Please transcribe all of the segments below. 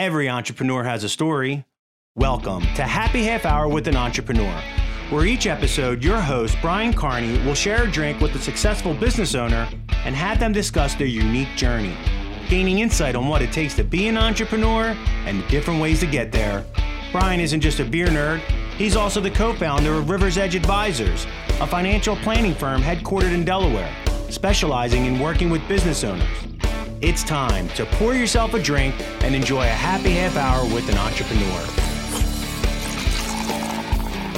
Every entrepreneur has a story. Welcome to Happy Half Hour with an Entrepreneur, where each episode, your host, Brian Carney, will share a drink with a successful business owner and have them discuss their unique journey, gaining insight on what it takes to be an entrepreneur and the different ways to get there. Brian isn't just a beer nerd, he's also the co founder of River's Edge Advisors, a financial planning firm headquartered in Delaware, specializing in working with business owners. It's time to pour yourself a drink and enjoy a happy half hour with an entrepreneur.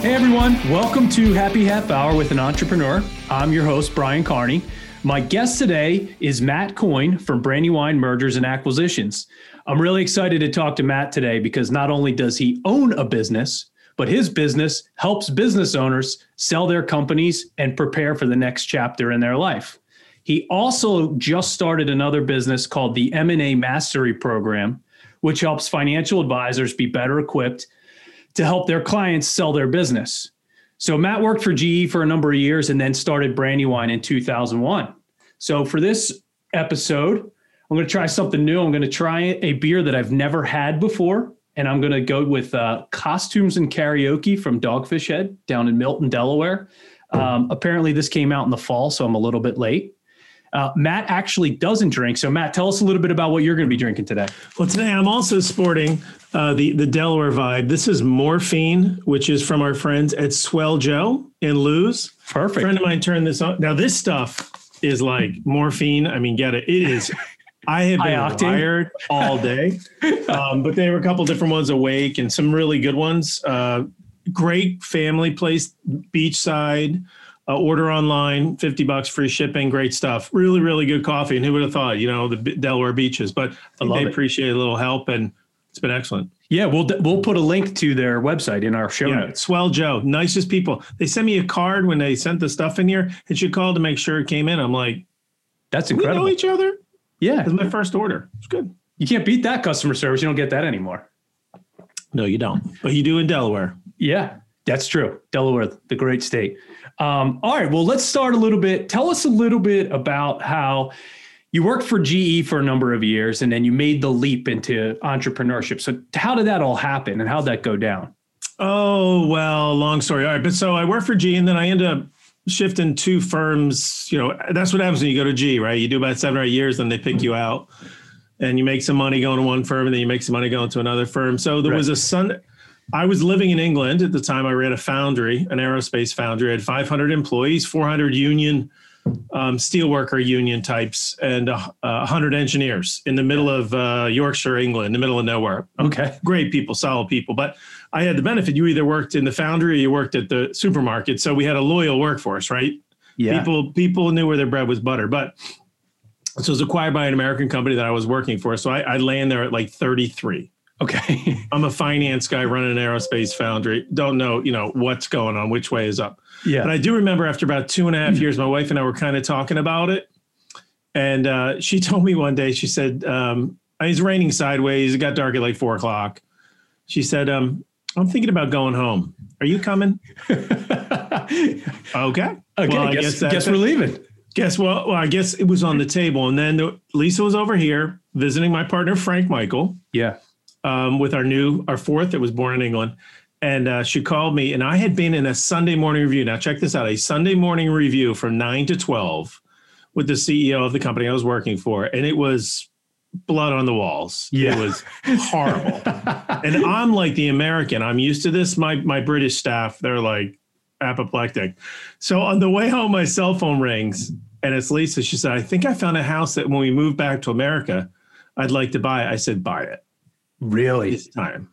Hey everyone, welcome to Happy Half Hour with an Entrepreneur. I'm your host, Brian Carney. My guest today is Matt Coyne from Brandywine Mergers and Acquisitions. I'm really excited to talk to Matt today because not only does he own a business, but his business helps business owners sell their companies and prepare for the next chapter in their life. He also just started another business called the M&A Mastery Program, which helps financial advisors be better equipped to help their clients sell their business. So Matt worked for GE for a number of years and then started Brandywine in 2001. So for this episode, I'm going to try something new. I'm going to try a beer that I've never had before, and I'm going to go with uh, Costumes and Karaoke from Dogfish Head down in Milton, Delaware. Um, apparently, this came out in the fall, so I'm a little bit late. Uh, Matt actually doesn't drink. So, Matt, tell us a little bit about what you're going to be drinking today. Well, today I'm also sporting uh, the the Delaware vibe. This is morphine, which is from our friends at Swell Joe in Lewes. Perfect. A friend of mine turned this on. Now, this stuff is like morphine. I mean, get it? It is. I have been High wired all day, um, but there were a couple different ones awake and some really good ones. Uh, great family place, beachside. Uh, order online, 50 bucks free shipping, great stuff. Really, really good coffee. And who would have thought, you know, the B- Delaware beaches, but I they it. appreciate a little help and it's been excellent. Yeah, we'll we'll put a link to their website in our show Yeah, notes. Swell Joe, nicest people. They sent me a card when they sent the stuff in here and she called to make sure it came in. I'm like, That's incredible. we know each other? Yeah, it's my first order. It's good. you can't beat that customer service. You don't get that anymore. No, you don't. But you do in Delaware. Yeah, that's true. Delaware, the great state. Um, all right, well, let's start a little bit. Tell us a little bit about how you worked for GE for a number of years and then you made the leap into entrepreneurship. So, how did that all happen and how'd that go down? Oh, well, long story. All right. But so I worked for G and then I ended up shifting two firms. You know, that's what happens when you go to G, right? You do about seven or eight years, then they pick you out and you make some money going to one firm and then you make some money going to another firm. So there was a Sun. I was living in England at the time. I ran a foundry, an aerospace foundry. I had 500 employees, 400 union um, steelworker union types, and uh, 100 engineers in the middle of uh, Yorkshire, England, in the middle of nowhere Okay. great people, solid people. But I had the benefit you either worked in the foundry or you worked at the supermarket. So we had a loyal workforce, right? Yeah. People people knew where their bread was buttered. But so it was acquired by an American company that I was working for. So I, I land there at like 33. Okay. I'm a finance guy running an aerospace foundry. Don't know, you know, what's going on, which way is up. yeah. But I do remember after about two and a half years, my wife and I were kind of talking about it. And uh, she told me one day, she said, um, it's raining sideways. It got dark at like four o'clock. She said, um, I'm thinking about going home. Are you coming? Okay. Okay, Well, I guess, guess guess we're leaving. Guess well, well, I guess it was on the table. And then Lisa was over here visiting my partner, Frank Michael Yeah. Um, with our new, our fourth that was born in England. And uh, she called me, and I had been in a Sunday morning review. Now, check this out a Sunday morning review from nine to 12 with the CEO of the company I was working for. And it was blood on the walls. Yeah. It was horrible. and I'm like the American, I'm used to this. My, my British staff, they're like apoplectic. So on the way home, my cell phone rings, and it's Lisa. She said, I think I found a house that when we move back to America, I'd like to buy it. I said, buy it Really? this time.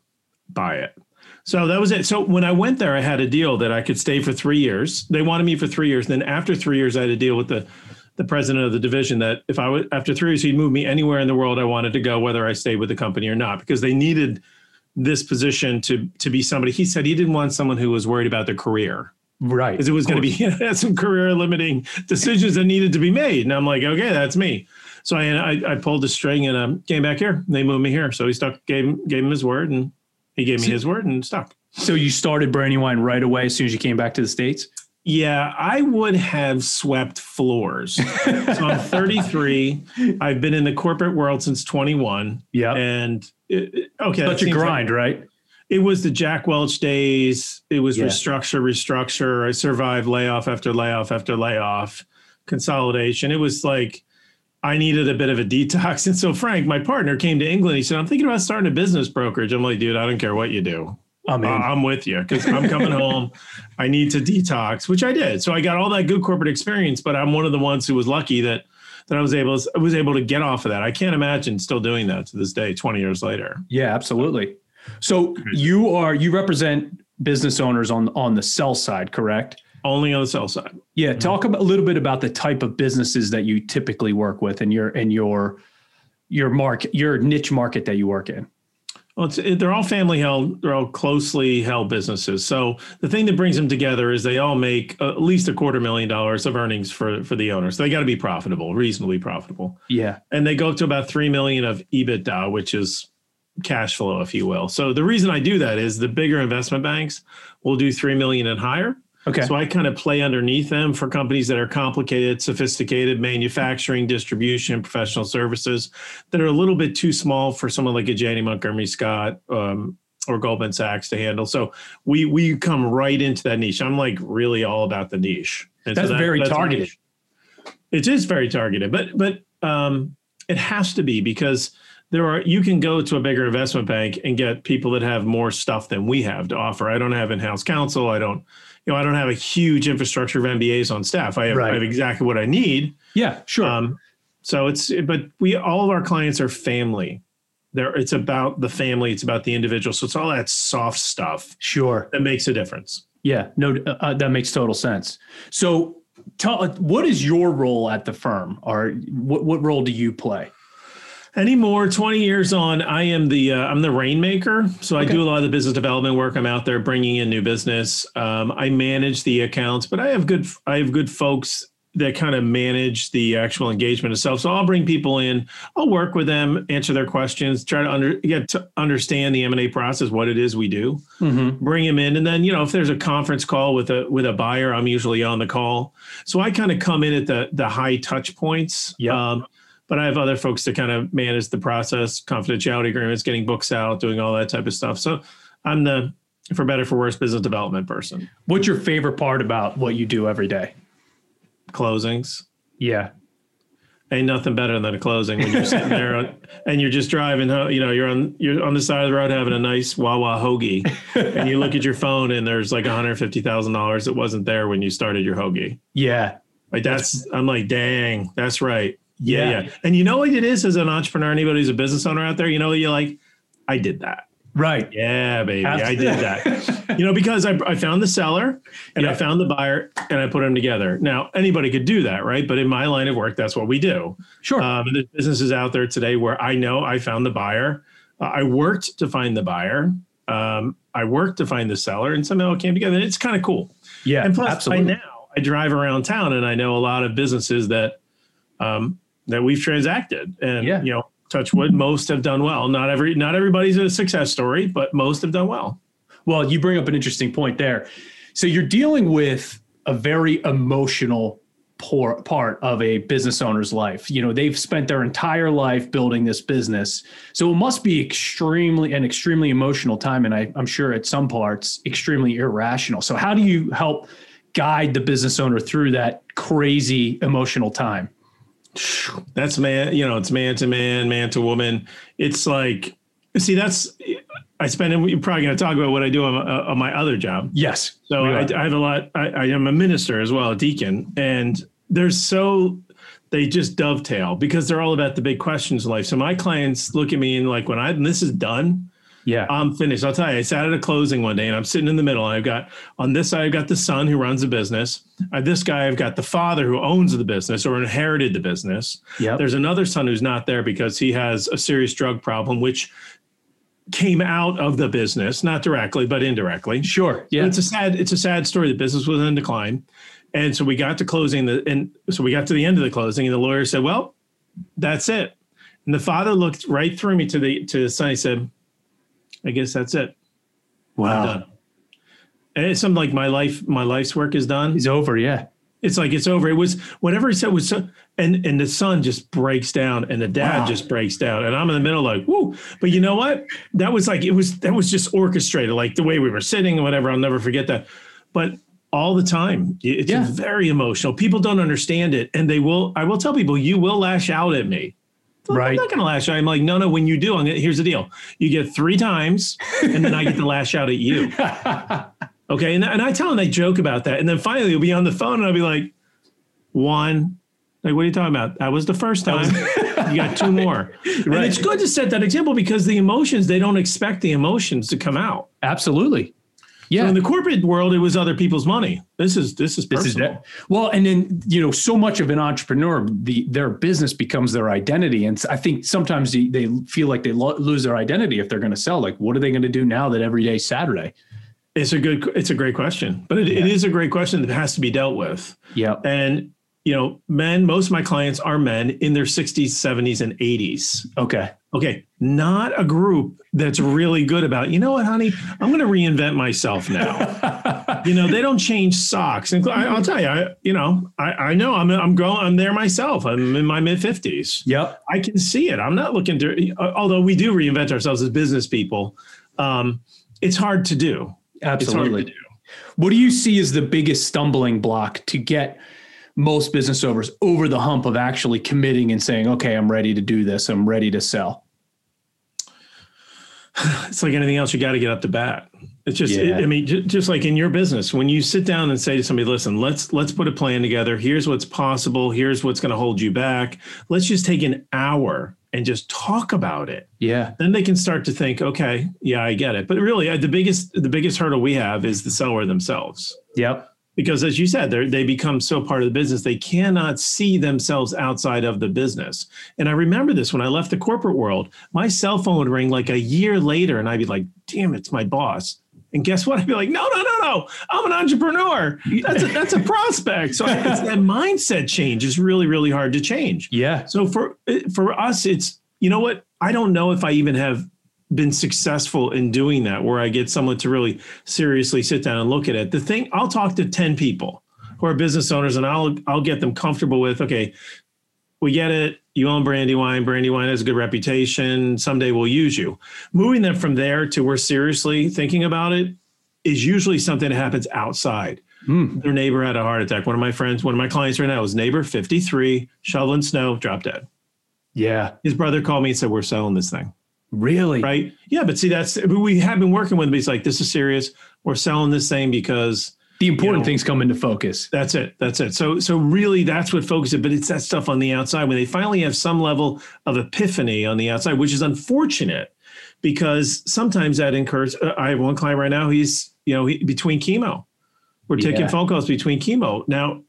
Buy it. So that was it. So when I went there, I had a deal that I could stay for three years. They wanted me for three years. Then after three years, I had a deal with the the president of the division that if I was after three years, he'd move me anywhere in the world I wanted to go, whether I stayed with the company or not, because they needed this position to to be somebody. He said he didn't want someone who was worried about their career Right. because it was going to be had some career limiting decisions that needed to be made. And I'm like, okay, that's me. So I I, I pulled the string and um, came back here. They moved me here. So he stuck gave him gave him his word and he gave me his word and stuck. So you started Brandywine right away as soon as you came back to the States? Yeah, I would have swept floors. so I'm 33. I've been in the corporate world since 21. Yeah. And it, okay, such a grind, like, right? It was the Jack Welch days. It was yeah. restructure, restructure. I survived layoff after layoff after layoff, consolidation. It was like I needed a bit of a detox. And so Frank, my partner, came to England. He said, I'm thinking about starting a business brokerage. I'm like, dude, I don't care what you do. I'm, uh, I'm with you because I'm coming home. I need to detox, which I did. So I got all that good corporate experience, but I'm one of the ones who was lucky that that I was able I was able to get off of that. I can't imagine still doing that to this day, 20 years later. Yeah, absolutely. So you are you represent business owners on on the sell side, correct? Only on the sell side. Yeah, mm-hmm. talk about, a little bit about the type of businesses that you typically work with and your and your your market, your niche market that you work in. Well, it's, they're all family held. They're all closely held businesses. So the thing that brings them together is they all make at least a quarter million dollars of earnings for for the owners. So they got to be profitable, reasonably profitable. Yeah, and they go up to about three million of EBITDA, which is cash flow, if you will. So the reason I do that is the bigger investment banks will do three million and higher Okay. So I kind of play underneath them for companies that are complicated, sophisticated, manufacturing, distribution, professional services that are a little bit too small for someone like a Janney Montgomery Scott um, or Goldman Sachs to handle. So we we come right into that niche. I'm like really all about the niche. And that's so that, very that's targeted. It is very targeted, but but um, it has to be because there are you can go to a bigger investment bank and get people that have more stuff than we have to offer. I don't have in-house counsel. I don't you know, I don't have a huge infrastructure of MBAs on staff. I have, right. I have exactly what I need. Yeah, sure. Um, so it's, but we, all of our clients are family. There, it's about the family. It's about the individual. So it's all that soft stuff. Sure. That makes a difference. Yeah, no, uh, uh that makes total sense. So, tell what is your role at the firm, or what what role do you play? Anymore 20 years on i am the uh, i'm the rainmaker. So okay. i do a lot of the business development work. I'm out there bringing in new business. Um, i manage the accounts but i have good i have good folks that kind of manage the actual engagement itself. So i'll bring people in i'll work with them answer their questions try to under, get to understand the m&a process what it is we do. Mm-hmm. bring them in and then you know if there's a conference call with a with a buyer i'm usually on the call. So i kind of come in at the the high touch points. Yeah. Um, but I have other folks to kind of manage the process, confidentiality agreements, getting books out, doing all that type of stuff. So I'm the, for better for worse, business development person. What's your favorite part about what you do every day? Closings. Yeah. Ain't nothing better than a closing when you're sitting there and you're just driving. You know, you're on you're on the side of the road having a nice Wawa hoagie, and you look at your phone and there's like 150 thousand dollars that wasn't there when you started your hoagie. Yeah, like that's, that's I'm like, dang, that's right. Yeah, yeah. And you know what it is as an entrepreneur, anybody who's a business owner out there, you know, you're like, I did that. Right. Yeah, baby. Absolutely. I did that. you know, because I, I found the seller and yep. I found the buyer and I put them together. Now, anybody could do that, right? But in my line of work, that's what we do. Sure. Um, there's businesses out there today where I know I found the buyer. Uh, I worked to find the buyer. Um, I worked to find the seller and somehow it came together. And it's kind of cool. Yeah. And plus, absolutely. I now I drive around town and I know a lot of businesses that um, that we've transacted. And yeah. you know, touch wood, most have done well. Not every not everybody's a success story, but most have done well. Well, you bring up an interesting point there. So you're dealing with a very emotional poor part of a business owner's life. You know, they've spent their entire life building this business. So it must be extremely an extremely emotional time. And I, I'm sure at some parts extremely irrational. So how do you help guide the business owner through that crazy emotional time? That's man you know it's man to man man to woman. It's like see that's i spend you're probably going to talk about what i do on, uh, on my other job. Yes so I, I, have a lot I, I am a minister as well a deacon and there's so they just dovetail because they're all about the big questions in life. So my clients look at me and like when i this is done yeah. I'm finished. I'll tell you, I sat at a closing one day and I'm sitting in the middle. And I've got on this side, I've got the son who runs the business. Uh, this guy, I've got the father who owns the business or inherited the business. Yeah. There's another son who's not there because he has a serious drug problem, which came out of the business, not directly, but indirectly. Sure. Yeah. it's a sad, it's a sad story. The business was in decline. And so we got to closing the, and so we got to the end of the closing and the lawyer said, well, that's it. And the father looked right through me to the, to the son. He said, I guess that's it. Wow. and it's something like my life, my life's work is done. It's over. Yeah. It's like it's over. It was whatever he said was so, and and the son just breaks down, and the dad Wow. just breaks down, and I'm in the middle like, whoo. But you know what? That was like it was that was just orchestrated, like the way we were sitting and whatever. I'll never forget that. But all the time, it's Yeah. very emotional. People don't understand it, and they will. I will tell people, you will lash out at me. I'm Right. not going to lash out. I'm like, no, no. When you do, I'm gonna, here's the deal: you get three times, and then I get to lash out at you. Okay. And, and I tell him, I joke about that. And then finally he'll be on the phone and I'll be like, one, like, what are you talking about? That was the first time. you got two more. And Right. it's good to set that example because the emotions, they don't expect the emotions to come out. Absolutely. So Yeah. in the corporate world, it was other people's money. This is, this is this is personal. that. Well, and then you know, so much of an entrepreneur, the their business becomes their identity, and I think sometimes they, they feel like they lo- lose their identity if they're going to sell. Like, what are they going to do now that every day's Saturday? It's a good, it's a great question, but it, it is a great question that has to be dealt with. Yeah. And, you know, men, most of my clients are men in their 60s, 70s, and 80s. Okay. Okay, not a group that's really good about, you know what, honey, I'm going to reinvent myself now. you know, they don't change socks. And I, I'll tell you, I, you know, I, I know I'm, I'm growing, I'm there myself. I'm in my mid 50s. Yep. I can see it. I'm not looking to, although we do reinvent ourselves as business people, um, it's hard to do. Absolutely. to do. What do you see as the biggest stumbling block to get most business owners over the hump of actually committing and saying, "Okay, I'm ready to do this. I'm ready to sell." it's like anything else you got to get up to bat. It's just Yeah. i mean j- just like in your business when you sit down and say to somebody listen let's let's put a plan together. Here's what's possible. Here's what's going to hold you back. Let's just take an hour and just talk about it. Yeah. then they can start to think okay yeah i get it. But really uh, the biggest the biggest hurdle we have is the seller themselves. Yep. Because as you said they they become so part of the business they cannot see themselves outside of the business. And i remember this when i left the corporate world my cell phone would ring like a year later and i'd be like damn it's my boss. And guess what? I'd be like no no no no i'm an entrepreneur. That's a, that's a prospect. So it's, that mindset change is really really hard to change. Yeah. so for eh, for us, it's you know what? I don't know if I even have been successful in doing that, where I get someone to really seriously sit down and look at it. The thing I'll talk to ten people who are business owners, and I'll I'll get them comfortable with. Okay, we get it. You own Brandywine. Brandywine has a good reputation. Someday we'll use you. Moving them from there to we're seriously thinking about it is usually something that happens outside Hmm. their neighbor had a heart attack. One of my friends, one of my clients right now is neighbor 53, shoveling snow, drop dead. Yeah. His brother called me and said, We're selling this thing. Really? Right. Yeah. But see, that's we have been working with him. He's like, This is serious. We're selling this thing because The important You know- things come into focus. that's it. That's it. So so really that's what focuses, but it's that stuff on the outside when they finally have some level of epiphany on the outside, which is unfortunate because sometimes that incurs uh, I have one client right now, he's you know, he, between chemo. We're taking Yeah. phone calls between chemo. Now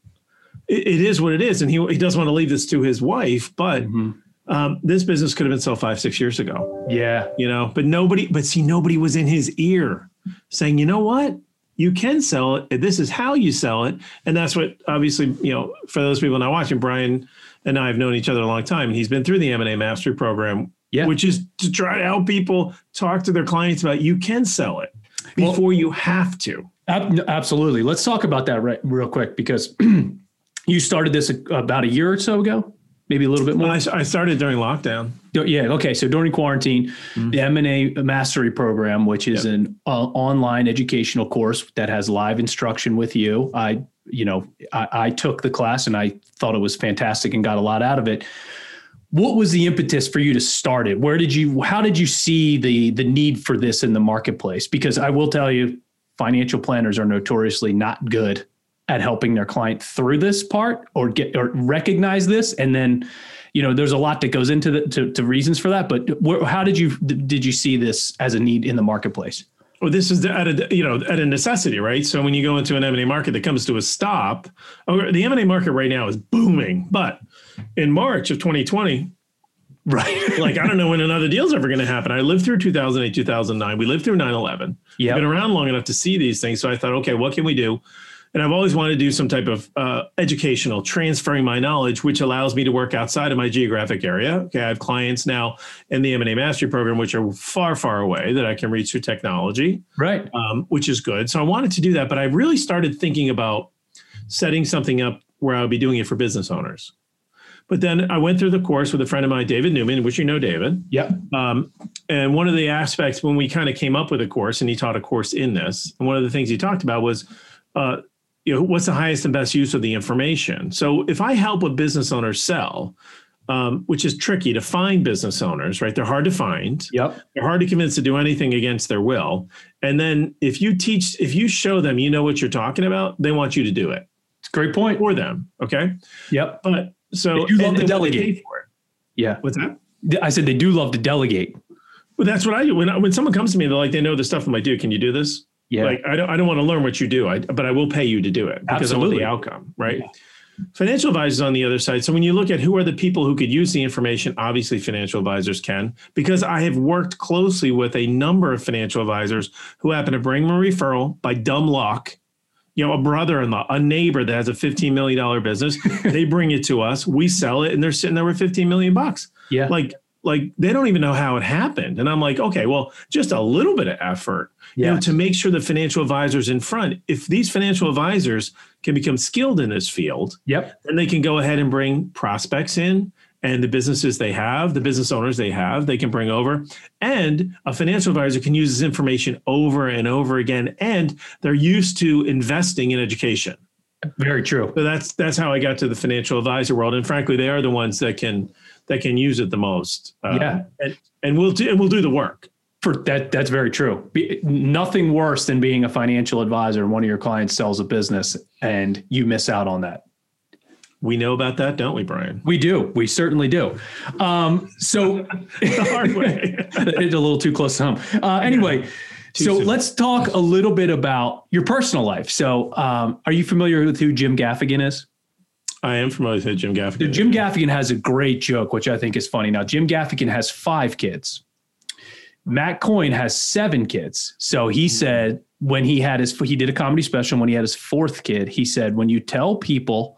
it, it is what it is, and he he doesn't want to leave this to his wife, but Mhm. Um, this business could have been sold five, six years ago. Yeah. you know but nobody but see nobody was in his ear saying you know what? You can sell it. This is how you sell it. And that's what obviously you know for those people not watching brian and i have known each other a long time. And he's been through the m&a mastery program Yeah. which is to try to help people talk to their clients about you can sell it Well- before you have to. Ab- Absolutely. Let's talk about that right, real quick because you started this about a year or so ago, maybe a little bit more. well, I, I started during lockdown Yeah. Okay. So during quarantine, the M and A Mastery Program, which is Yep. an uh, online educational course that has live instruction with you, I, you know, I, I took the class and I thought it was fantastic and got a lot out of it. What was the impetus for you to start it? Where did you? How did you see the the need for this in the marketplace? Because I will tell you, financial planners are notoriously not good at helping their client through this part or get or recognize this and then you know there's a lot that goes into the to, to reasons for that but wh- how did you did you see this as a need in the marketplace Well, this is at a you know at a necessity, right? So when you go into an M and A market that comes to a stop, oh, the M and A market right now is booming. But in March of 2020, right like I don't know when another deal's ever going to happen. I lived through 2008, 2009. We lived through 9/11. yeah Been around long enough to see these things. So I thought, okay, what can we do? And I've always wanted to do some type of uh, educational transferring my knowledge, which allows me to work outside of my geographic area. Okay, I have clients now in the M&A Mastery Program, which are far, far away that I can reach through technology, right? Um, which is good. So I wanted to do that, but I really started thinking about setting something up where I would be doing it for business owners. But then I went through the course with a friend of mine, David Newman, which you know David. Yep. Um, and one of the aspects when we kind of came up with a course, and he taught a course in this, and one of the things he talked about was, uh, you know, what's the highest and best use of the information? So if I help a business owner sell, um, which is tricky to find business owners, right? They're hard to find. Yep. They're hard to convince to do anything against their will. And then if you teach, if you show them you know what you're talking about, they want you to do it. It's a great point for them. Okay. Yep. But so you love to delegate for it. Yeah. What's that? I said they do love to delegate. Well, that's what I do. When when someone comes to me, they're like, they know the stuff I'm like, dude, can you do this? Yeah. Like I don't I don't want to learn what you do, I, but I will pay you to do it because Absolutely. I want the outcome, right? Yeah. Financial advisors on the other side. So when you look at who are the people who could use the information, obviously financial advisors can, because I have worked closely with a number of financial advisors who happen to bring me a referral by dumb luck you know, a brother-in-law, a neighbor that has a $15 million business, they bring it to us, we sell it, and they're sitting there with 15 million bucks. Yeah. Like, like they don't even know how it happened. And I'm like, okay, well, just a little bit of effort, yeah. you know, to make sure the financial advisors in front, if these financial advisors can become skilled in this field, yep, then they can go ahead and bring prospects in and the businesses they have, the business owners they have, they can bring over. And a financial advisor can use this information over and over again. And they're used to investing in education. Very true. So that's that's how I got to the financial advisor world. And frankly, they are the ones that can that can use it the most. Uh, yeah. And, and we'll do and we'll do the work. For that, that's very true. Be, nothing worse than being a financial advisor and one of your clients sells a business and you miss out on that. We know about that, don't we, Brian? We do. We certainly do. Um, so the hard way. it's a little too close to home. Uh, anyway, so soon. let's talk a little bit about your personal life. So, um, are you familiar with who Jim Gaffigan is? I am familiar with Jim Gaffigan. So Jim Gaffigan has a great joke, which I think is funny. Now, Jim Gaffigan has five kids. Matt Coyne has seven kids. So he said when he had his, he did a comedy special. When he had his fourth kid, he said, when you tell people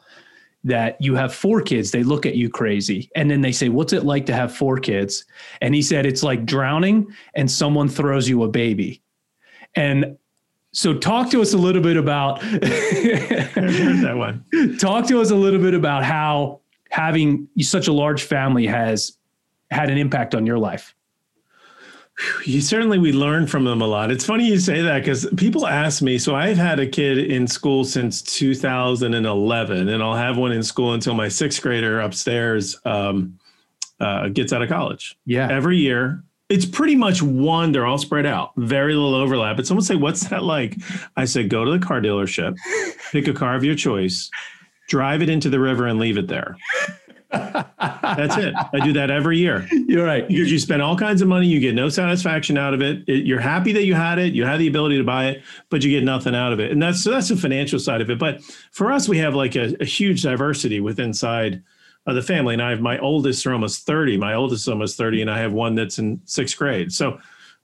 that you have four kids, they look at you crazy. And then they say, What's it like to have four kids? And he said, It's like drowning and someone throws you a baby. And so talk to us a little bit about that one. Talk to us a little bit about how having such a large family has had an impact on your life. You certainly we learn from them a lot. It's funny you say that because people ask me. So I've had a kid in school since 2011, and I'll have one in school until my sixth grader upstairs um, uh, gets out of college. Yeah, every year. It's pretty much one. They're all spread out, very little overlap. But someone say, "What's that like?" I said, "Go to the car dealership, pick a car of your choice, drive it into the river, and leave it there." That's it. I do that every year. You're right. Because you spend all kinds of money, you get no satisfaction out of it. it. You're happy that you had it, you had the ability to buy it, but you get nothing out of it. And that's so that's the financial side of it. But for us, we have like a, a huge diversity within inside of the family. And I have my oldest are almost 30. My oldest is almost 30, and I have one that's in sixth grade. So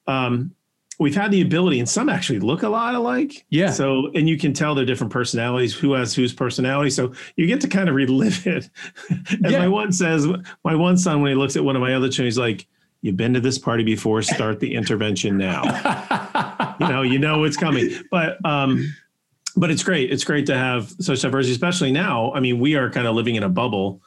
um, we've had the ability, and some actually look a lot alike. Yeah. So, and you can tell their different personalities, who has whose personality. So you get to kind of relive it. As yeah. my one says, my one son, when he looks at one of my other children, he's like, You've been to this party before, start the intervention now. you know, you know what's coming. But um, but it's great. It's great to have such diversity, especially now. I mean, we are kind of living in a bubble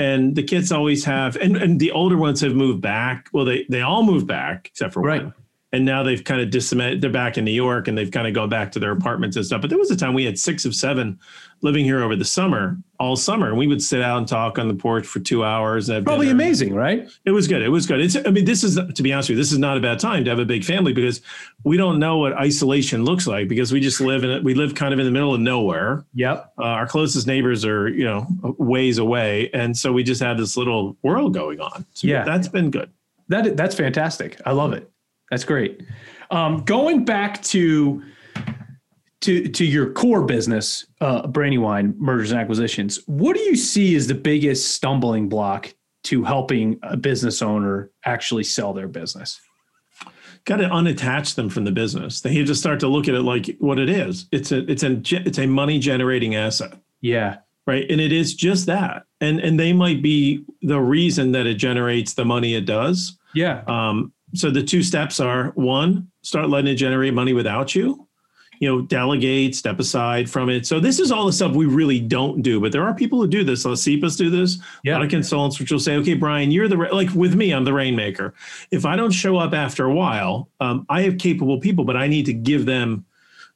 and the kids always have and, and the older ones have moved back. Well they they all moved back except for right. one and now they've kind of disseminated they're back in new york and they've kind of gone back to their apartments and stuff. But there was a time we had six of seven living here over the summer all summer. And we would sit out and talk on the porch for two hours and probably dinner. amazing right? It was good it was good. It's i mean this is to be honest with you this is not a bad time to have a big family because we don't know what isolation looks like because we just live in it we live kind of in the middle of nowhere. Yep. Uh, our closest neighbors are you know ways away. And so we just have this little world going on. So yeah. that's been good. That that's fantastic. I love it that's great. Um, going back to to to your core business, uh, Brandywine mergers and acquisitions. What do you see as the biggest stumbling block to helping a business owner actually sell their business? got to unattach them from the business. They have to start to look at it like what it is. It's a it's a it's a money generating asset. Yeah. Right. And it is just that. And and they might be the reason that it generates the money it does. Yeah. Um, so the two steps are one, start letting it generate money without you you know, delegate, step aside from it. So this is all the stuff we really don't do, but there are people who do this. CEPAs do this. Yeah. A lot of consultants which will say, okay, Brian, you're the, like with me, I'm the rainmaker. If I don't show up after a while, um, I have capable people, but I need to give them,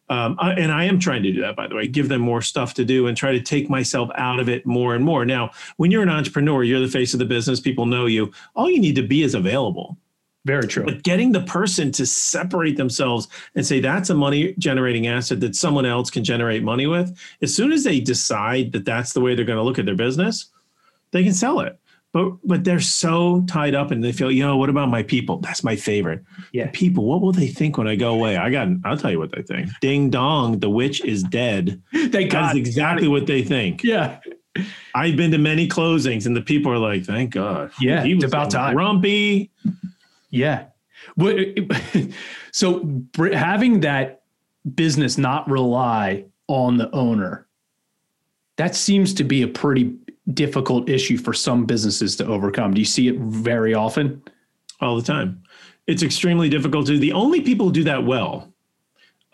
um, I, and I am trying to do that, by the way, give them more stuff to do and try to take myself out of it more and more. Now, when you're an entrepreneur, you're the face of the business, people know you. All you need to be is available. Very true. But getting the person to separate themselves and say that's a money generating asset that someone else can generate money with, as soon as they decide that that's the way they're going to look at their business, they can sell it. But but they're so tied up and they feel, you know, what about my people? That's my favorite. Yeah. People, what will they think when I go away? I got I'll tell you what they think. Ding dong, the witch is dead. Thank God. That's exactly what they think. Yeah. I've been to many closings and the people are like, thank God. Yeah. He was about time. grumpy. Yeah. So having that business not rely on the owner, that seems to be a pretty difficult issue for some businesses to overcome. Do you see it very often? All the time. It's extremely difficult to. The only people who do that well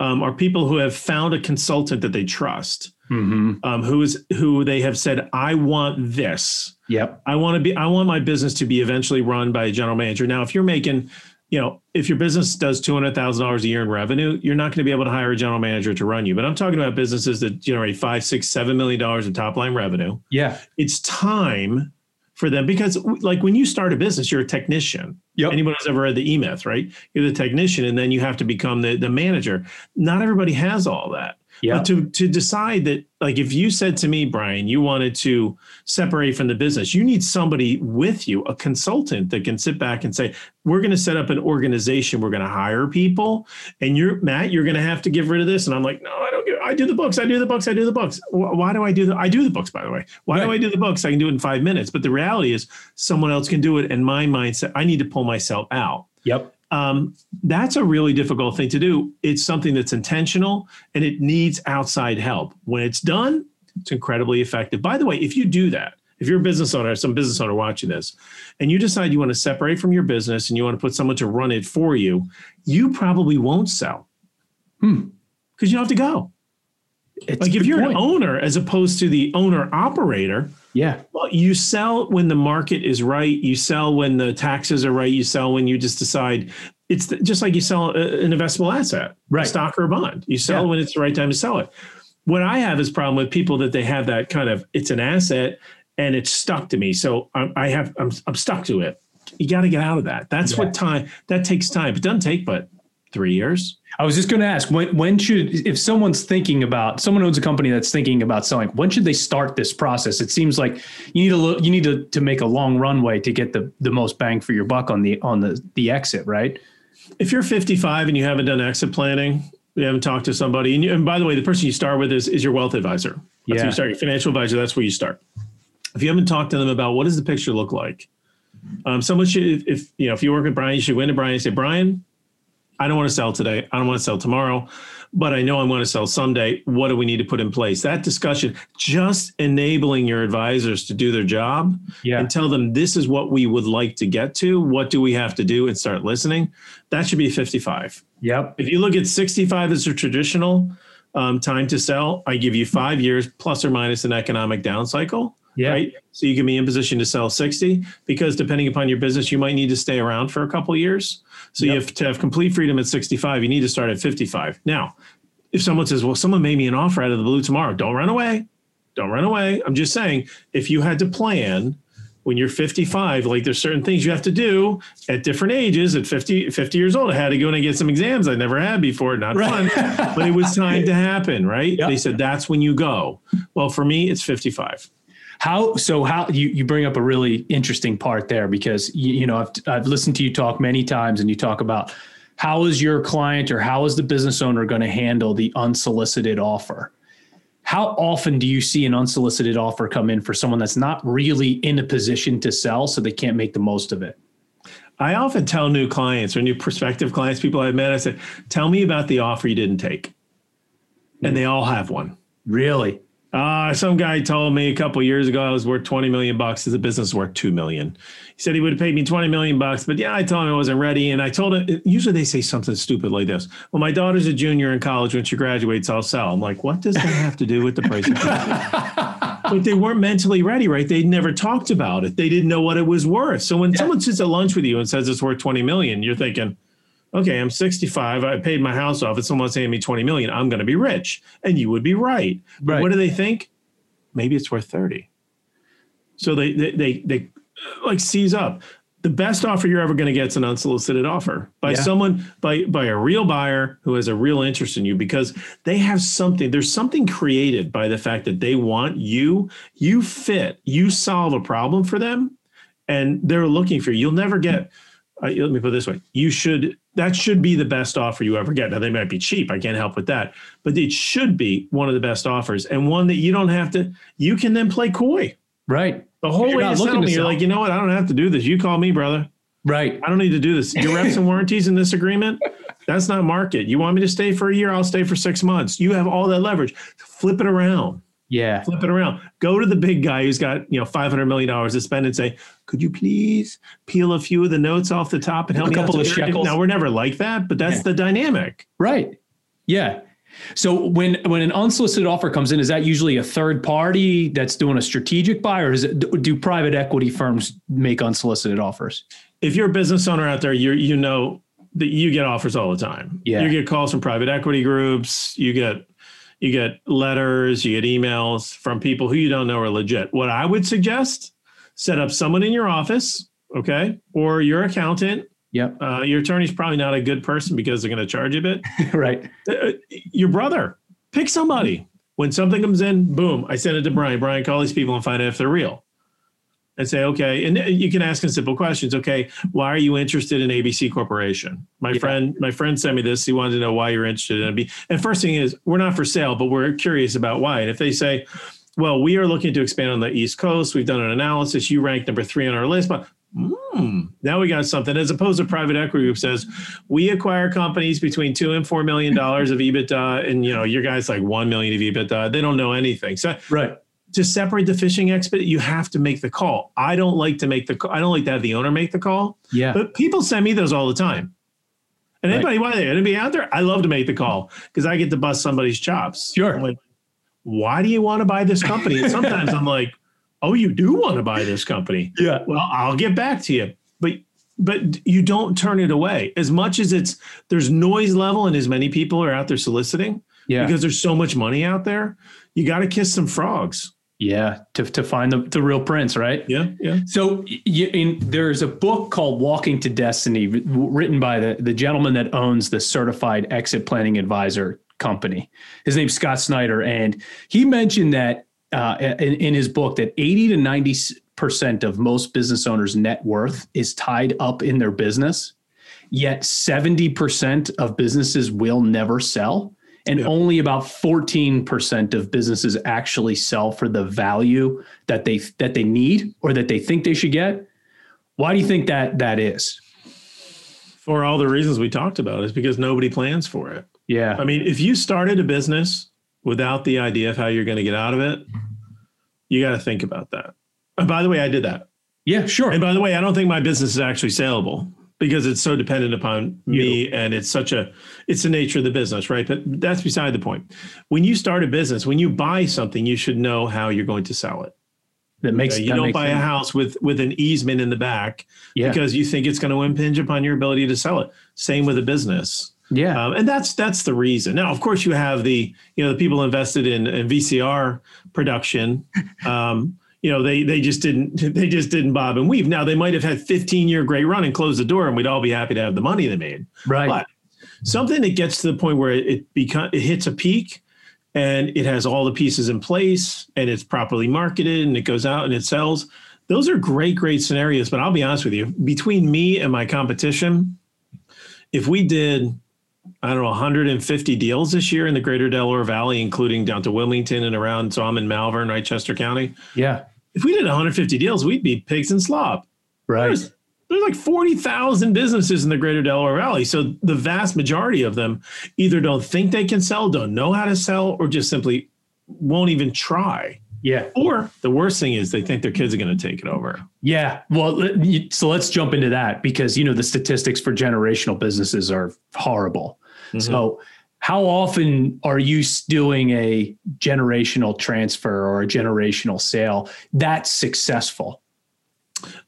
um, are people who have found a consultant that they trust, mm-hmm. um, who is who they have said, "I want this. Yep. I want to be. I want my business to be eventually run by a general manager." Now, if you're making you know, if your business does two hundred thousand dollars a year in revenue, you're not going to be able to hire a general manager to run you. But I'm talking about businesses that generate five, six, seven million dollars in top line revenue. Yeah, it's time for them because, like, when you start a business, you're a technician. Yep. Anyone who's ever read the E Myth, right? You're the technician, and then you have to become the the manager. Not everybody has all that. Yeah. But to to decide that, like, if you said to me, Brian, you wanted to separate from the business, you need somebody with you, a consultant that can sit back and say, we're going to set up an organization, we're going to hire people, and you're Matt, you're going to have to get rid of this. And I'm like, no, I don't. Get, I do the books. I do the books. I do the books. Why do I do the? I do the books, by the way. Why right. do I do the books? I can do it in five minutes. But the reality is, someone else can do it. And my mindset, I need to pull myself out. Yep um, that's a really difficult thing to do. It's something that's intentional and it needs outside help. When it's done, it's incredibly effective. By the way, if you do that, if you're a business owner, some business owner watching this, and you decide you want to separate from your business and you want to put someone to run it for you, you probably won't sell. Hmm. Because you don't have to go. It's like if you're point. an owner as opposed to the owner operator, yeah. Well, you sell when the market is right. You sell when the taxes are right. You sell when you just decide it's the, just like you sell uh, an investable asset, right? stock or bond. You sell yeah. when it's the right time to sell it. What I have is problem with people that they have that kind of it's an asset and it's stuck to me. So I, I have I'm, I'm stuck to it. You got to get out of that. That's yeah. what time that takes time. It doesn't take but three years. I was just going to ask when when should if someone's thinking about someone owns a company that's thinking about selling when should they start this process? It seems like you need to look, you need to to make a long runway to get the the most bang for your buck on the on the the exit, right? If you're 55 and you haven't done exit planning, you haven't talked to somebody, and, you, and by the way, the person you start with is is your wealth advisor. That's yeah. where you start. Your financial advisor. That's where you start. If you haven't talked to them about what does the picture look like, um, someone should if you know if you work with Brian, you should go into Brian and say, Brian, I don't want to sell today. I don't want to sell tomorrow, but I know I want to sell someday. What do we need to put in place? That discussion, just enabling your advisors to do their job yeah. and tell them this is what we would like to get to. What do we have to do and start listening? That should be 55. Yep. If you look at 65 as a traditional um, time to sell, I give you five years plus or minus an economic down cycle. Yeah. Right. So you can be in position to sell 60 because depending upon your business, you might need to stay around for a couple years. So yep. you have to have complete freedom at 65. You need to start at 55. Now, if someone says, well, someone made me an offer out of the blue tomorrow, don't run away. Don't run away. I'm just saying, if you had to plan when you're 55, like there's certain things you have to do at different ages. At 50, 50 years old, I had to go and get some exams I never had before. Not right. fun, but it was time to happen, right? Yep. They said that's when you go. Well, for me, it's 55. How so? How you, you bring up a really interesting part there because you, you know I've I've listened to you talk many times and you talk about how is your client or how is the business owner going to handle the unsolicited offer? How often do you see an unsolicited offer come in for someone that's not really in a position to sell, so they can't make the most of it? I often tell new clients or new prospective clients, people I've met, I said, tell me about the offer you didn't take. And they all have one. Really? Uh, some guy told me a couple years ago I was worth 20 million bucks. His business worth 2 million. He said he would have paid me 20 million bucks, but yeah, I told him I wasn't ready. And I told him, usually they say something stupid like this. Well, my daughter's a junior in college. When she graduates, I'll sell. I'm like, what does that have to do with the price of But they weren't mentally ready, right? They never talked about it. They didn't know what it was worth. So when yeah. someone sits at lunch with you and says it's worth 20 million, you're thinking, okay, I'm 65. I paid my house off. If someone's paying me 20 million, I'm going to be rich. And you would be right. right. What do they think? Maybe it's worth 30. So they, they, they, they like seize up. The best offer you're ever going to get is an unsolicited offer by yeah. someone, by, by a real buyer who has a real interest in you because they have something, there's something created by the fact that they want you, you fit, you solve a problem for them and they're looking for you. You'll never get, uh, let me put it this way you should that should be the best offer you ever get. Now they might be cheap. I can't help with that. But it should be one of the best offers and one that you don't have to you can then play coy. Right. The whole you're way to settle me you're like you know what? I don't have to do this. You call me brother. Right. I don't need to do this. Your reps and warranties in this agreement that's not market. You want me to stay for a year? I'll stay for six months. You have all that leverage. Flip it around yeah. Flip it around. Go to the big guy who's got, you know, $500 million to spend and say, could you please peel a few of the notes off the top and help a me couple out? of shekels. Now, we're never like that, but that's yeah. the dynamic. Right. Yeah. So when when an unsolicited offer comes in, is that usually a third party that's doing a strategic buy, or is it do private equity firms make unsolicited offers? If you're a business owner out there, you you know that you get offers all the time. Yeah. You get calls from private equity groups. You get you get letters, you get emails from people who you don't know are legit. What I would suggest, set up someone in your office, okay, or your accountant. Yep. Uh, your attorney's probably not a good person because they're going to charge you a bit. right. Uh, your brother, pick somebody. When something comes in, boom, I send it to Brian. Brian, call these people and find out if they're real and say, okay, and you can ask them simple questions. Okay, why are you interested in ABC Corporation? My yeah. friend, my friend sent me this. He wanted to know why you're interested in it. And first thing is, we're not for sale, but we're curious about why. And if they say, well, we are looking to expand on the East Coast. We've done an analysis. You rank number three on our list, but Hmm, now we got something. As opposed to private equity group says, we acquire companies between two and four million dollars of EBITDA, and you know your guys like one million of EBITDA. They don't know anything. So right to separate the fishing expert, you have to make the call. I don't like to make the call. I don't like to have the owner make the call. Yeah. But people send me those all the time. And anybody, right. why they anybody out there? I love to make the call because I get to bust somebody's chops. Sure. Like, why do you want to buy this company? And sometimes I'm like, oh, you do want to buy this company. Yeah. Well, I'll get back to you. But but you don't turn it away. As much as it's there's noise level and as many people are out there soliciting. Yeah. Because there's so much money out there, you got to kiss some frogs. Yeah, to, to find the, the real prince, right? Yeah, yeah. So you, in, there's a book called Walking to Destiny written by the, the gentleman that owns the certified exit planning advisor company. His name's Scott Snyder. And he mentioned that uh, in, in his book that 80 to 90% of most business owners' net worth is tied up in their business, yet 70% of businesses will never sell and only about 14% of businesses actually sell for the value that they that they need or that they think they should get. Why do you think that that is? For all the reasons we talked about is because nobody plans for it. Yeah. I mean if you started a business without the idea of how you're going to get out of it you got to think about that. And by the way i did that. Yeah sure. And by the way i don't think my business is actually saleable because it's so dependent upon you. me and it's such a it's the nature of the business right? But that's beside the point. When you start a business when you buy something you should know how you're going to sell it. That makes you don't buy sense. a house with with an easement in the back yeah. because you think it's going to impinge upon your ability to sell it. Same with a business. Yeah. Um, and that's that's the reason. Now of course you have the you know the people invested in, in vcr production. Um, you know they they just didn't they just didn't bob and weave. Now they might have had 15 year great run and closed the door, and we'd all be happy to have the money they made. Right. But something that gets to the point where it, become it hits a peak and it has all the pieces in place and it's properly marketed and it goes out and it sells. Those are great, great scenarios. But I'll be honest with you, between me and my competition, if we did I don't know, 150 deals this year in the greater Delaware Valley, including down to Wilmington and around. So I'm in Malvern, right? Chester County. Yeah. If we did 150 deals, we'd be pigs and slop. Right. There's, there's like 40,000 businesses in the greater Delaware Valley. So the vast majority of them either don't think they can sell, don't know how to sell, or just simply won't even try. Yeah. Or the worst thing is they think their kids are going to take it over. Yeah. Well, so let's jump into that because, you know, the statistics for generational businesses are horrible. So, how often are you doing a generational transfer or a generational sale that's successful?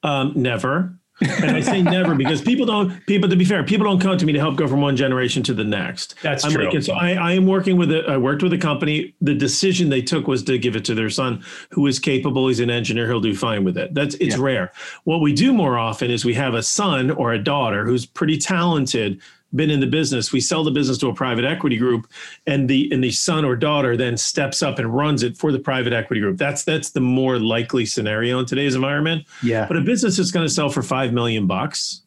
Um, never. and I say never because people don't. People, to be fair, people don't come to me to help go from one generation to the next. That's I'm true. Like, so I, I am working with. A, I worked with a company. The decision they took was to give it to their son, who is capable. He's an engineer. He'll do fine with it. That's it's Yeah. rare. What we do more often is we have a son or a daughter who's pretty talented, been in the business. We sell the business to a private equity group, and the and the son or daughter then steps up and runs it for the private equity group. That's that's the more likely scenario in today's environment. Yeah. But a business is going to sell for five million bucks.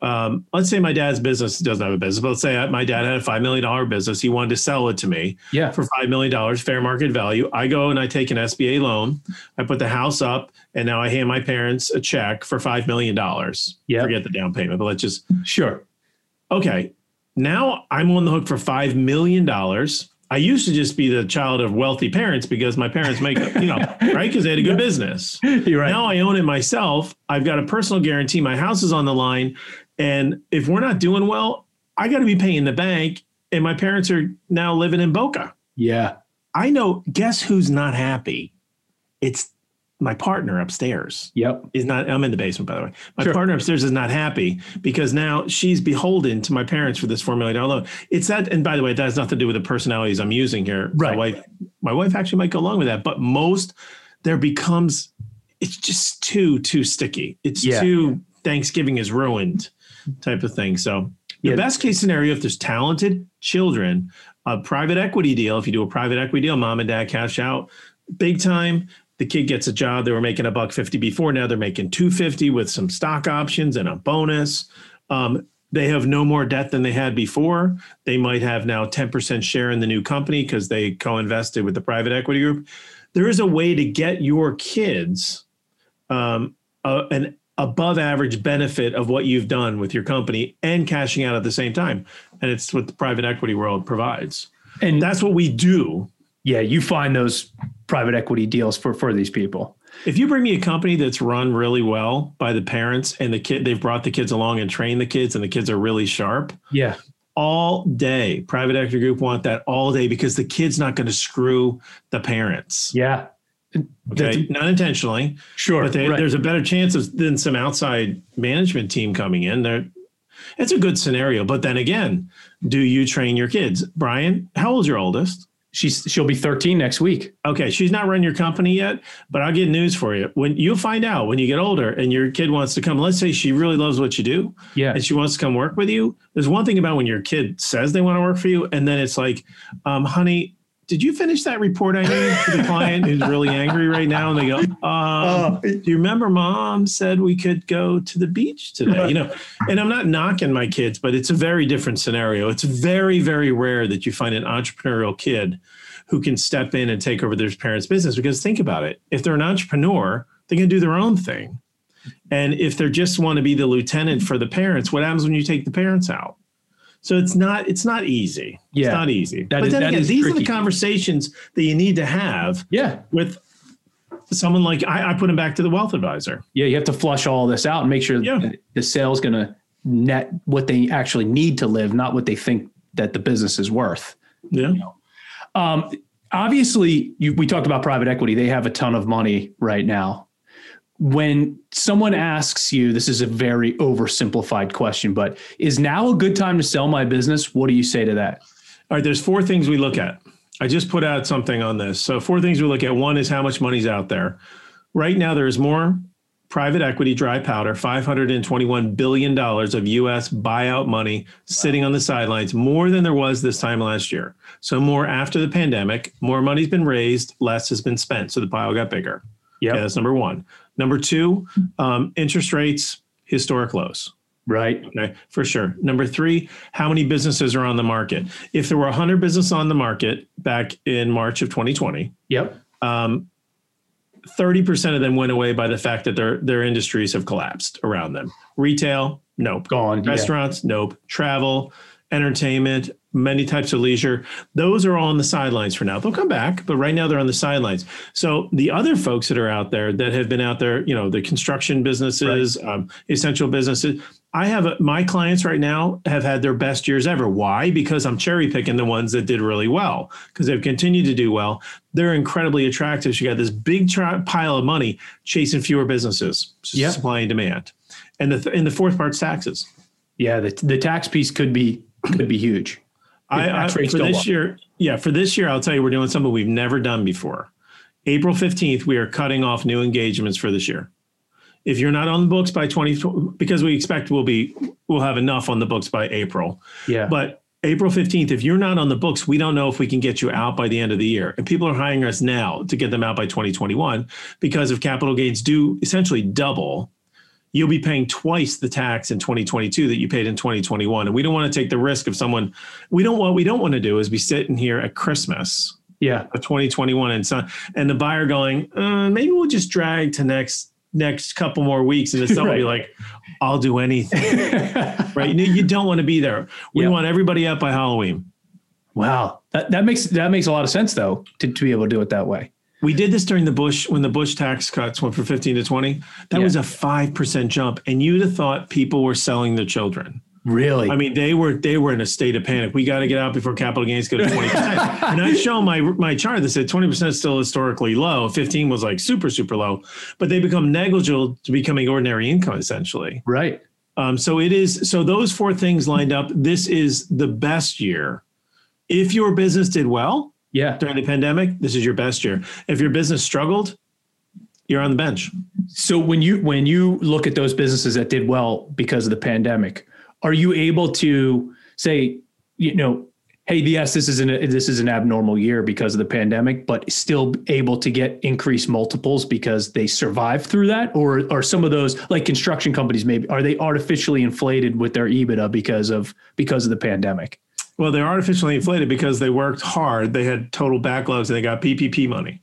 Um, let's say my dad's business doesn't have a business, but let's say my dad had a five million dollar business. He wanted to sell it to me Yeah. for five million dollars, fair market value. I go and I take an SBA loan. I put the house up, and now I hand my parents a check for five million dollars. Yeah. Forget the down payment, but let's just Sure. Okay. Now I'm on the hook for five million dollars. I used to just be the child of wealthy parents because my parents make, you know, right? Because they had a good business. You're right. Now I own it myself. I've got a personal guarantee. My house is on the line. And if we're not doing well, I got to be paying the bank. And my parents are now living in Boca. yeah. I know, guess who's not happy? It's my partner upstairs Yep. is not i'm in the basement by the way my Sure. partner upstairs is not happy because now she's beholden to my parents for this $4 million loan it's that and by the way that has nothing to do with the personalities i'm using here Right. my wife my wife actually might go along with that but most there becomes it's just too too sticky it's Yeah. too thanksgiving is ruined type of thing so the Yeah. best case scenario if there's talented children a private equity deal if you do a private equity deal mom and dad cash out big time the kid gets a job they were making a buck 50 before now they're making 250 with some stock options and a bonus. Um, they have no more debt than they had before. They might have now 10% share in the new company because they co-invested with the private equity group. There is a way to get your kids um, a, an above average benefit of what you've done with your company and cashing out at the same time. And it's what the private equity world provides. And that's what we do yeah, you find those private equity deals for for these people. If you bring me a company that's run really well by the parents and the kid, they've brought the kids along and trained the kids, and the kids are really sharp Yeah. all day. Private equity group want that all day because the kid's not going to screw the parents. Yeah. Okay, That's- not intentionally, Sure. but they, right. there's a better chance of than some outside management team coming in. There, it's a good scenario. But then again, do you train your kids, Brian? How old's your oldest? She's she'll be 13 next week. Okay, she's not running your company yet, but I'll get news for you. When you'll find out when you get older and your kid wants to come, let's say she really loves what you do Yeah. and she wants to come work with you. There's one thing about when your kid says they want to work for you, and then it's like, um, honey, did you finish that report I need for the client who's really angry right now? And they go, um, do you remember mom said we could go to the beach today? You know, and I'm not knocking my kids, but it's a very different scenario. It's very, very rare that you find an entrepreneurial kid who can step in and take over their parents' business. Because think about it. If they're an entrepreneur, they can do their own thing. And if they just want to be the lieutenant for the parents, what happens when you take the parents out? So it's not it's not easy. Yeah. It's not easy. That but is- then again, these are the conversations that you need to have Yeah. with someone like I, I put him back to the wealth advisor. Yeah. You have to flush all this out and make sure Yeah. that the sale's going to net what they actually need to live, not what they think that the business is worth. Yeah. Um, obviously, you, we talked about private equity. They have a ton of money right now. When someone asks you, this is a very oversimplified question, but is now a good time to sell my business? What do you say to that? All right, there's four things we look at. I just put out something on this. So four things we look at. One is how much money's out there. Right now, there is more private equity dry powder, $521 billion of US buyout money sitting on the sidelines, more than there was this time last year. So more after the pandemic, more money's been raised, less has been spent. So the pile got bigger. Yeah, Okay, that's number one. Number two, um, interest rates, historic lows. Right. Okay, for sure. Number three, how many businesses are on the market? If there were 100 businesses on the market back in March of 2020, Yep. um, 30% of them went away by the fact that their their industries have collapsed around them. Retail, nope. Gone. yeah. Restaurants, nope. Travel, entertainment, many types of leisure. Those are all on the sidelines for now. They'll come back, but right now they're on the sidelines. So the other folks that are out there that have been out there, you know, the construction businesses, um, essential businesses. I have a, my clients right now have had their best years ever. Why? Because I'm cherry picking the ones that did really well because they've continued to do well. They're incredibly attractive. So you got this big tri- pile of money chasing fewer businesses, Yeah. supply and demand. And the th- and the fourth part's taxes. Yeah, the, the tax piece could be could be huge. I, I for this up. year, yeah, for this year, I'll tell you, we're doing something we've never done before. April 15th, we are cutting off new engagements for this year. If you're not on the books by 20, because we expect we'll be, we'll have enough on the books by April. Yeah. But April 15th, if you're not on the books, we don't know if we can get you out by the end of the year. And people are hiring us now to get them out by 2021 because if capital gains do essentially double, you'll be paying twice the tax in 2022 that you paid in 2021. And we don't want to take the risk of someone, we don't what we don't want to do is be sitting here at Christmas yeah. of 2021 and so and the buyer going, uh, maybe we'll just drag to next next couple more weeks and the seller will be like, I'll do anything. right. You, you don't want to be there. We want everybody out by Halloween. wow. That, that makes that makes a lot of sense though to, to be able to do it that way. We did this during the Bush when the Bush tax cuts went from 15 to 20. That Yeah. was a 5% jump. And you'd have thought people were selling their children. Really? I mean, they were they were in a state of panic. We got to get out before capital gains go to 20%. and I show my my chart that said 20% is still historically low. 15 was like super, super low. But they become negligible to becoming ordinary income essentially. right. Um, so it is so those four things lined up. This is the best year. If your business did well, Yeah. during the pandemic, this is your best year. If your business struggled, you're on the bench. So when you when you look at those businesses that did well because of the pandemic, are you able to say, you know, hey, yes, this is an this is an abnormal year because of the pandemic, but still able to get increased multiples because they survived through that, or are some of those like construction companies maybe are they artificially inflated with their EBITDA because of because of the pandemic? Well, they're artificially inflated because they worked hard. They had total backlogs and they got PPP money.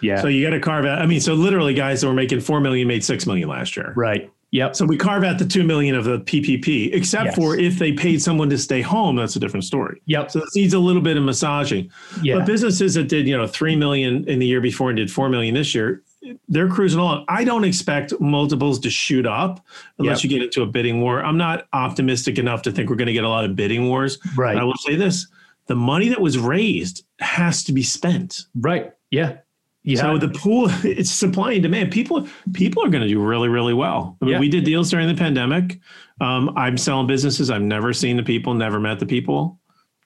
Yeah. So you got to carve out. I mean, so literally, guys that were making four million made six million last year. right. Yep. So we carve out the two million of the PPP, except Yes. for if they paid someone to stay home. That's a different story. Yep. So this needs a little bit of massaging. Yeah. But businesses that did, you know, three million in the year before and did four million this year, they're cruising along. I don't expect multiples to shoot up unless Yep. you get into a bidding war. I'm not optimistic enough to think we're going to get a lot of bidding wars. Right. But I will say this: the money that was raised has to be spent. Right. Yeah. Yeah. So the pool, it's supply and demand. People, people are going to do really, really well. I mean, Yeah. we did deals during the pandemic. Um, I'm selling businesses. I've never seen the people, never met the people.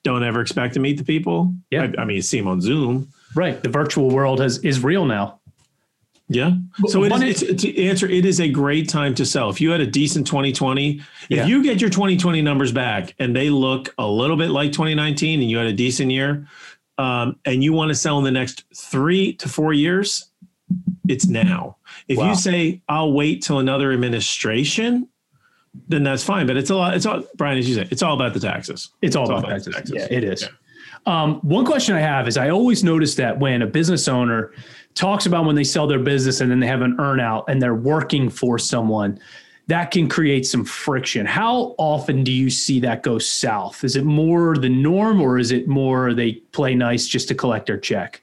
Don't ever expect to meet the people. Yeah. I, I mean, you see them on Zoom. right. The virtual world has is real now. Yeah. So it it's, to answer, it is a great time to sell. If you had a decent 2020, Yeah. if you get your 2020 numbers back and they look a little bit like 2019 and you had a decent year, um, and you want to sell in the next three to four years, it's now. If Wow. you say, I'll wait till another administration, then that's fine. But it's a lot. It's all, Brian, as you say, it's all about the taxes. It's all It's all about about taxes. taxes. Yeah, it is. Yeah. Um, one question I have is I always notice that when a business owner talks about when they sell their business and then they have an earnout and they're working for someone, that can create some friction. How often do you see that go south? Is it more the norm or is it more they play nice just to collect their check?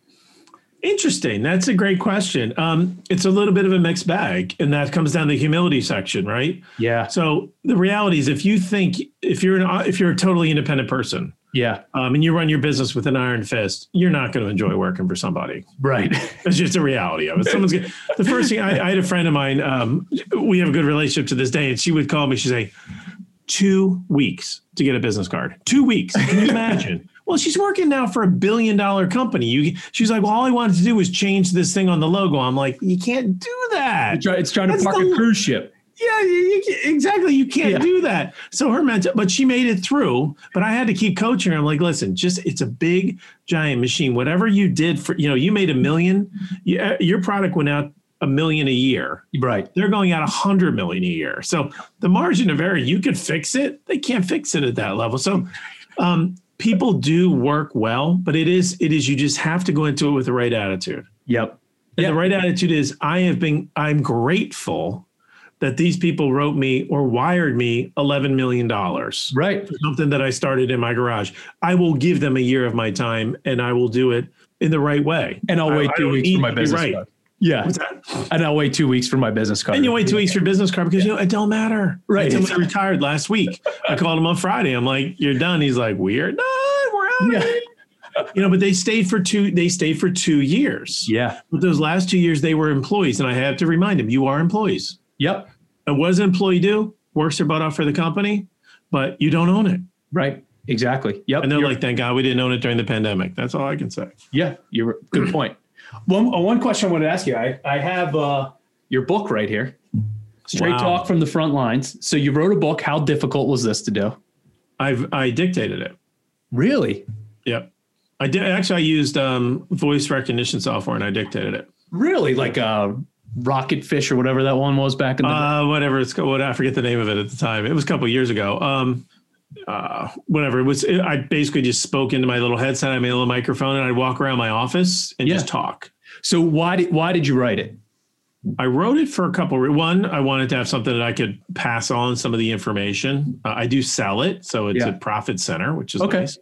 Interesting. That's a great question. Um, it's a little bit of a mixed bag, and that comes down to the humility section, right? Yeah. So the reality is, if you think if you're an if you're a totally independent person Yeah. um, and you run your business with an iron fist, you're not going to enjoy working for somebody. Right. It's just a reality of it. Someone's gonna, the first thing I, I had a friend of mine. Um, we have a good relationship to this day, and she would call me. She'd say, two weeks to get a business card. Two weeks. Can you imagine? well, she's working now for a billion dollar company. You, she's like, well, all I wanted to do was change this thing on the logo. I'm like, you can't do that. It's try- it's trying to That's park the- a cruise ship. Yeah, you, you, exactly. You can't Yeah. do that. So her mental, but she made it through. But I had to keep coaching her. I'm like, listen, just it's a big giant machine. Whatever you did for, you know, you made a million. You, uh, your product went out a million a year. Right. They're going out a hundred million a year. So the margin of error, you could fix it. They can't fix it at that level. So um, people do work well, but it is it is you just have to go into it with the right attitude. Yep. And Yeah. the right attitude is I have been, I'm grateful that these people wrote me or wired me $11 million. Right. for Something that I started in my garage. I will give them a year of my time and I will do it in the right way. And I'll wait I two don't weeks for my business right. card. Yeah. And I'll wait two weeks for my business card. And you wait two weeks for business card because you know it don't matter. Right. Until I retired last week. I called him on Friday. I'm like, "You're done." He's like, "We're done. We're out." Yeah. You know, but they stayed for two. They stayed for two years. Yeah. But those last two years, they were employees, and I have to remind them, you are employees. Yep. And what does an employee do? Works their butt off for the company, but you don't own it. Right. Exactly. Yep. And they're like, "Thank God we didn't own it during the pandemic." That's all I can say. Yeah, you're good point. One uh, one question I wanted to ask you. I I have uh, your book right here. Straight Wow. talk from the front lines. So you wrote a book. How difficult was this to do? I've I dictated it. Really, Yep. I did actually. I used um, voice recognition software and I dictated it. really, like a rocket fish or whatever that one was back in the. Uh, whatever it's called. What I forget the name of it at the time. It was a couple of years ago. Um, uh, whatever it was. I basically just spoke into my little headset. I made a little microphone, and I'd walk around my office and Yeah. just talk. so why did why did you write it? I wrote it for a couple. Re- one, I wanted to have something that I could pass on some of the information. Uh, I do sell it, so it's Yeah. a profit center, which is Okay. nice.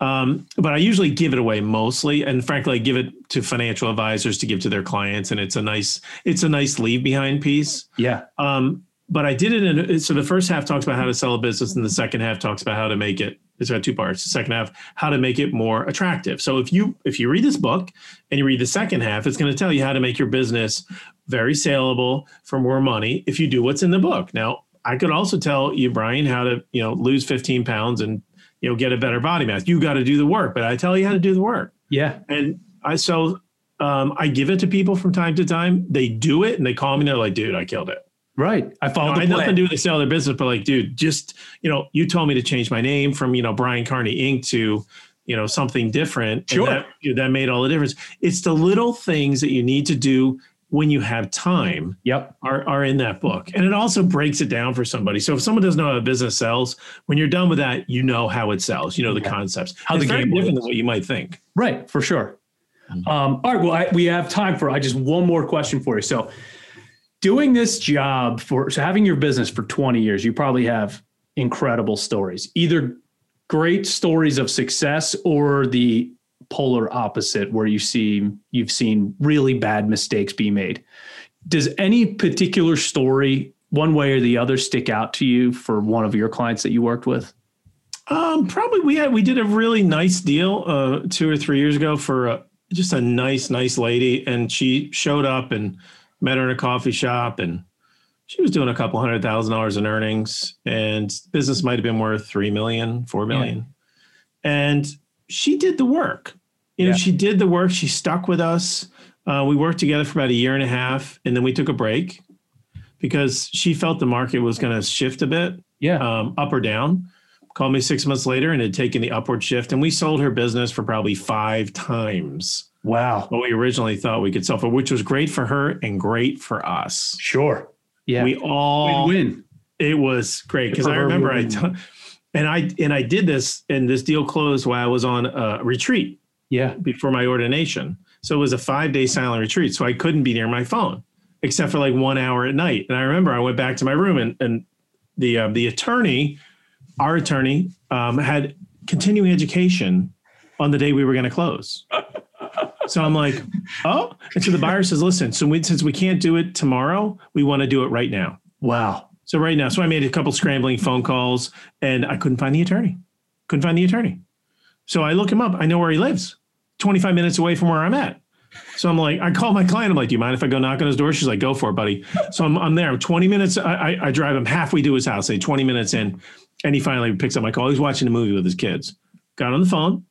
Um, but I usually give it away mostly, and frankly, I give it to financial advisors to give to their clients, and it's a nice, it's a nice leave behind piece. Yeah, Um, but I did it in so the first half talks about how to sell a business, and the second half talks about how to make it. It's about two parts. The second half, how to make it more attractive. So if you if you read this book and you read the second half, it's going to tell you how to make your business very saleable for more money if you do what's in the book. Now, I could also tell you, Brian, how to you know lose 15 pounds and you know get a better body mass. You got to do the work, but I tell you how to do the work. yeah, And I so um, I give it to people from time to time. They do it and they call me and they're like, dude, I killed it. right. I You know, followed I nothing to do with the sale of their business, but like, dude, just you know, you told me to change my name from you know Brian Carney Inc. to you know something different. and Sure. that, that made all the difference. It's the little things that you need to do when you have time Yep. are, are in that book. And it also breaks it down for somebody. So if someone doesn't know how a business sells, when you're done with that, you know how it sells. You know the Yeah. concepts. How it's the very game different than what you might think. Right, for sure. Mm-hmm. Um, all right, well, I, we have time for I just one more question for you. So, doing this job for so having your business for 20 years, you probably have incredible stories, either great stories of success or the polar opposite, where you see you've seen really bad mistakes be made. Does any particular story, one way or the other, stick out to you for one of your clients that you worked with? Um, probably we had we did a really nice deal uh, two or three years ago for uh just a nice nice lady, and she showed up and met her in a coffee shop, and she was doing a couple hundred thousand dollars in earnings, and business might have been worth three million, four million, and she did the work. You know, Yeah. she did the work. She stuck with us. Uh, we worked together for about a year and a half, and then we took a break because she felt the market was going to shift a bit Yeah. um, up or down. Called me six months later and had taken the upward shift, and we sold her business for probably five times wow. what we originally thought we could sell for, which was great for her and great for us. Sure. Yeah. We all win-win. it was great because I remember I proverbial t- and I and I did this and this deal closed while I was on a retreat Yeah. before my ordination. So it was a five day silent retreat. So I couldn't be near my phone except for like one hour at night. And I remember I went back to my room and, and the, uh, the attorney, our attorney, um, had continuing education on the day we were going to close. So I'm like, oh, and so the buyer says, listen, so we, since we can't do it tomorrow, we want to do it right now. Wow. So right now, so I made a couple scrambling phone calls and I couldn't find the attorney. Couldn't find the attorney. So I look him up. I know where he lives, 25 minutes away from where I'm at. So I'm like, I call my client. I'm like, do you mind if I go knock on his door? She's like, go for it, buddy. So I'm, I'm there. I'm 20 minutes. I, I, I drive him halfway to his house, say 20 minutes in. And he finally picks up my call. He's watching a movie with his kids. Got on the phone,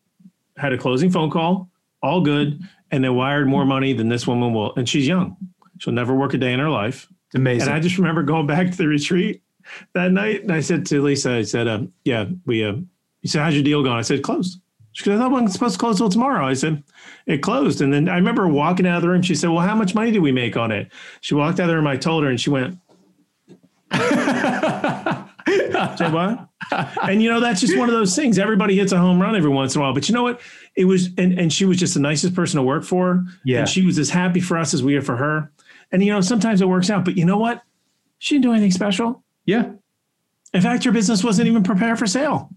had a closing phone call, all good. And they wired more money than this woman will. And she's young. She'll never work a day in her life. It's amazing. And I just remember going back to the retreat that night, and I said to Lisa, I said, um, "Yeah, we." Uh, he said, "How's your deal going?" I said, "Closed." She goes, "I thought it wasn't supposed to close till tomorrow." I said, "It closed." And then I remember walking out of the room. She said, "Well, how much money did we make on it?" She walked out of the room. I told her, and she went. What? and you know, that's just one of those things. Everybody hits a home run every once in a while. But you know what? It was, and, and she was just the nicest person to work for. Yeah. And she was as happy for us as we are for her. And you know, sometimes it works out, but you know what? She didn't do anything special. Yeah. In fact, her business wasn't even prepared for sale.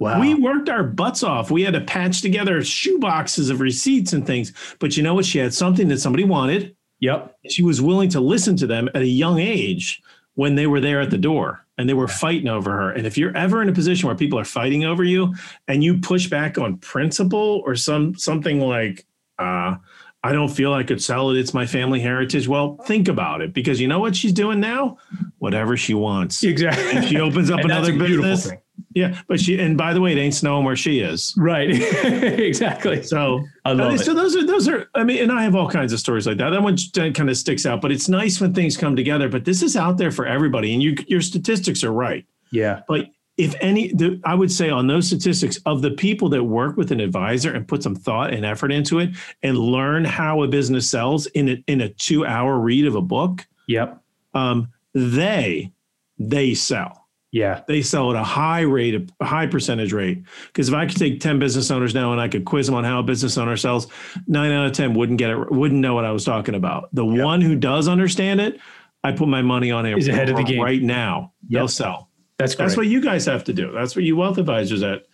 Wow. We worked our butts off. We had to patch together shoe boxes of receipts and things. But you know what? She had something that somebody wanted. yep. She was willing to listen to them at a young age when they were there at the door and they were fighting over her. And if you're ever in a position where people are fighting over you and you push back on principle or some something like, uh, I don't feel I could sell it. It's my family heritage. Well, think about it because you know what she's doing now? Whatever she wants. Exactly. And she opens up another business. thing. Yeah, but she and by the way, it ain't snowing where she is. Right. exactly. So I love so it. those are those are. I mean, and I have all kinds of stories like that. That one kind of sticks out. But it's nice when things come together. But this is out there for everybody, and you, your statistics are right. Yeah. But if any, the, I would say on those statistics of the people that work with an advisor and put some thought and effort into it, and learn how a business sells in a, in a two hour read of a book, Yep. um, they they sell Yeah. they sell at a high rate, a high percentage rate. Because if I could take 10 business owners now and I could quiz them on how a business owner sells, nine out of 10 wouldn't get it, wouldn't know what I was talking about. The one who does understand it, I put my money on it ahead of the game. right now. They'll sell. That's great. That's what you guys have to do. That's what you wealth advisors at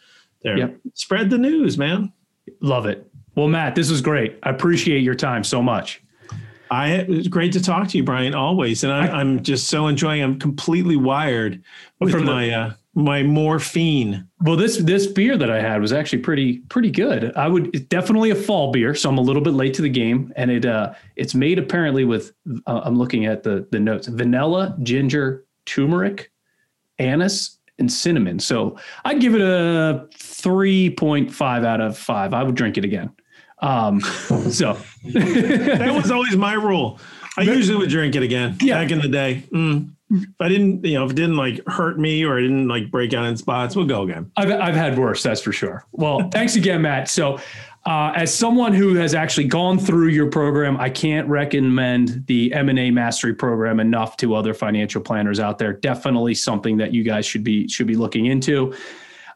there. Yep. Spread the news, man. Love it. Well, Matt, this was great. I appreciate your time so much. I it's great to talk to you, Brian, always. And I, am just so enjoying. I'm completely wired with From the- my uh, my morphine. Well, this this beer that I had was actually pretty pretty good. I would it's definitely a fall beer, so I'm a little bit late to the game, and it uh it's made apparently with uh, I'm looking at the the notes vanilla, ginger, turmeric, anise, and cinnamon. So I'd give it a three point five out of five. I would drink it again. Um, so that was always my rule. I usually would drink it again Yeah. back in the day. Mm. If I didn't, you know, if it didn't like hurt me or it didn't like break out in spots, we'll go again. I've, I've had worse, that's for sure. Well, thanks again, Matt. So, uh, as someone who has actually gone through your program, I can't recommend the M&A Mastery program enough to other financial planners out there. Definitely something that you guys should be should be looking into.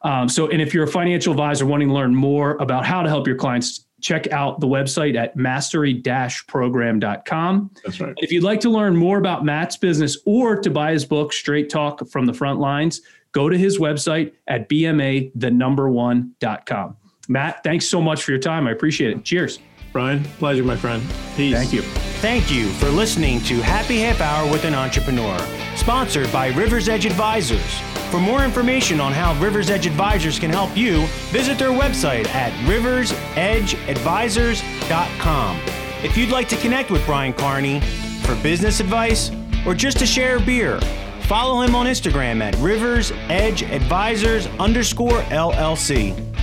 Um, so, and if you're a financial advisor wanting to learn more about how to help your clients, check out the website at mastery-program.com. That's right. If you'd like to learn more about Matt's business or to buy his book, Straight Talk from the Front Lines, go to his website at bma the number one.com. Matt, thanks so much for your time. I appreciate it. Cheers. Brian, pleasure, my friend. Peace. Thank you. Thank you for listening to Happy Half Hour with an Entrepreneur, sponsored by Rivers Edge Advisors. For more information on how Rivers Edge Advisors can help you, visit their website at riversedgeadvisors.com. If you'd like to connect with Brian Carney for business advice or just to share a beer, follow him on Instagram at Rivers Edge Advisors underscore LLC.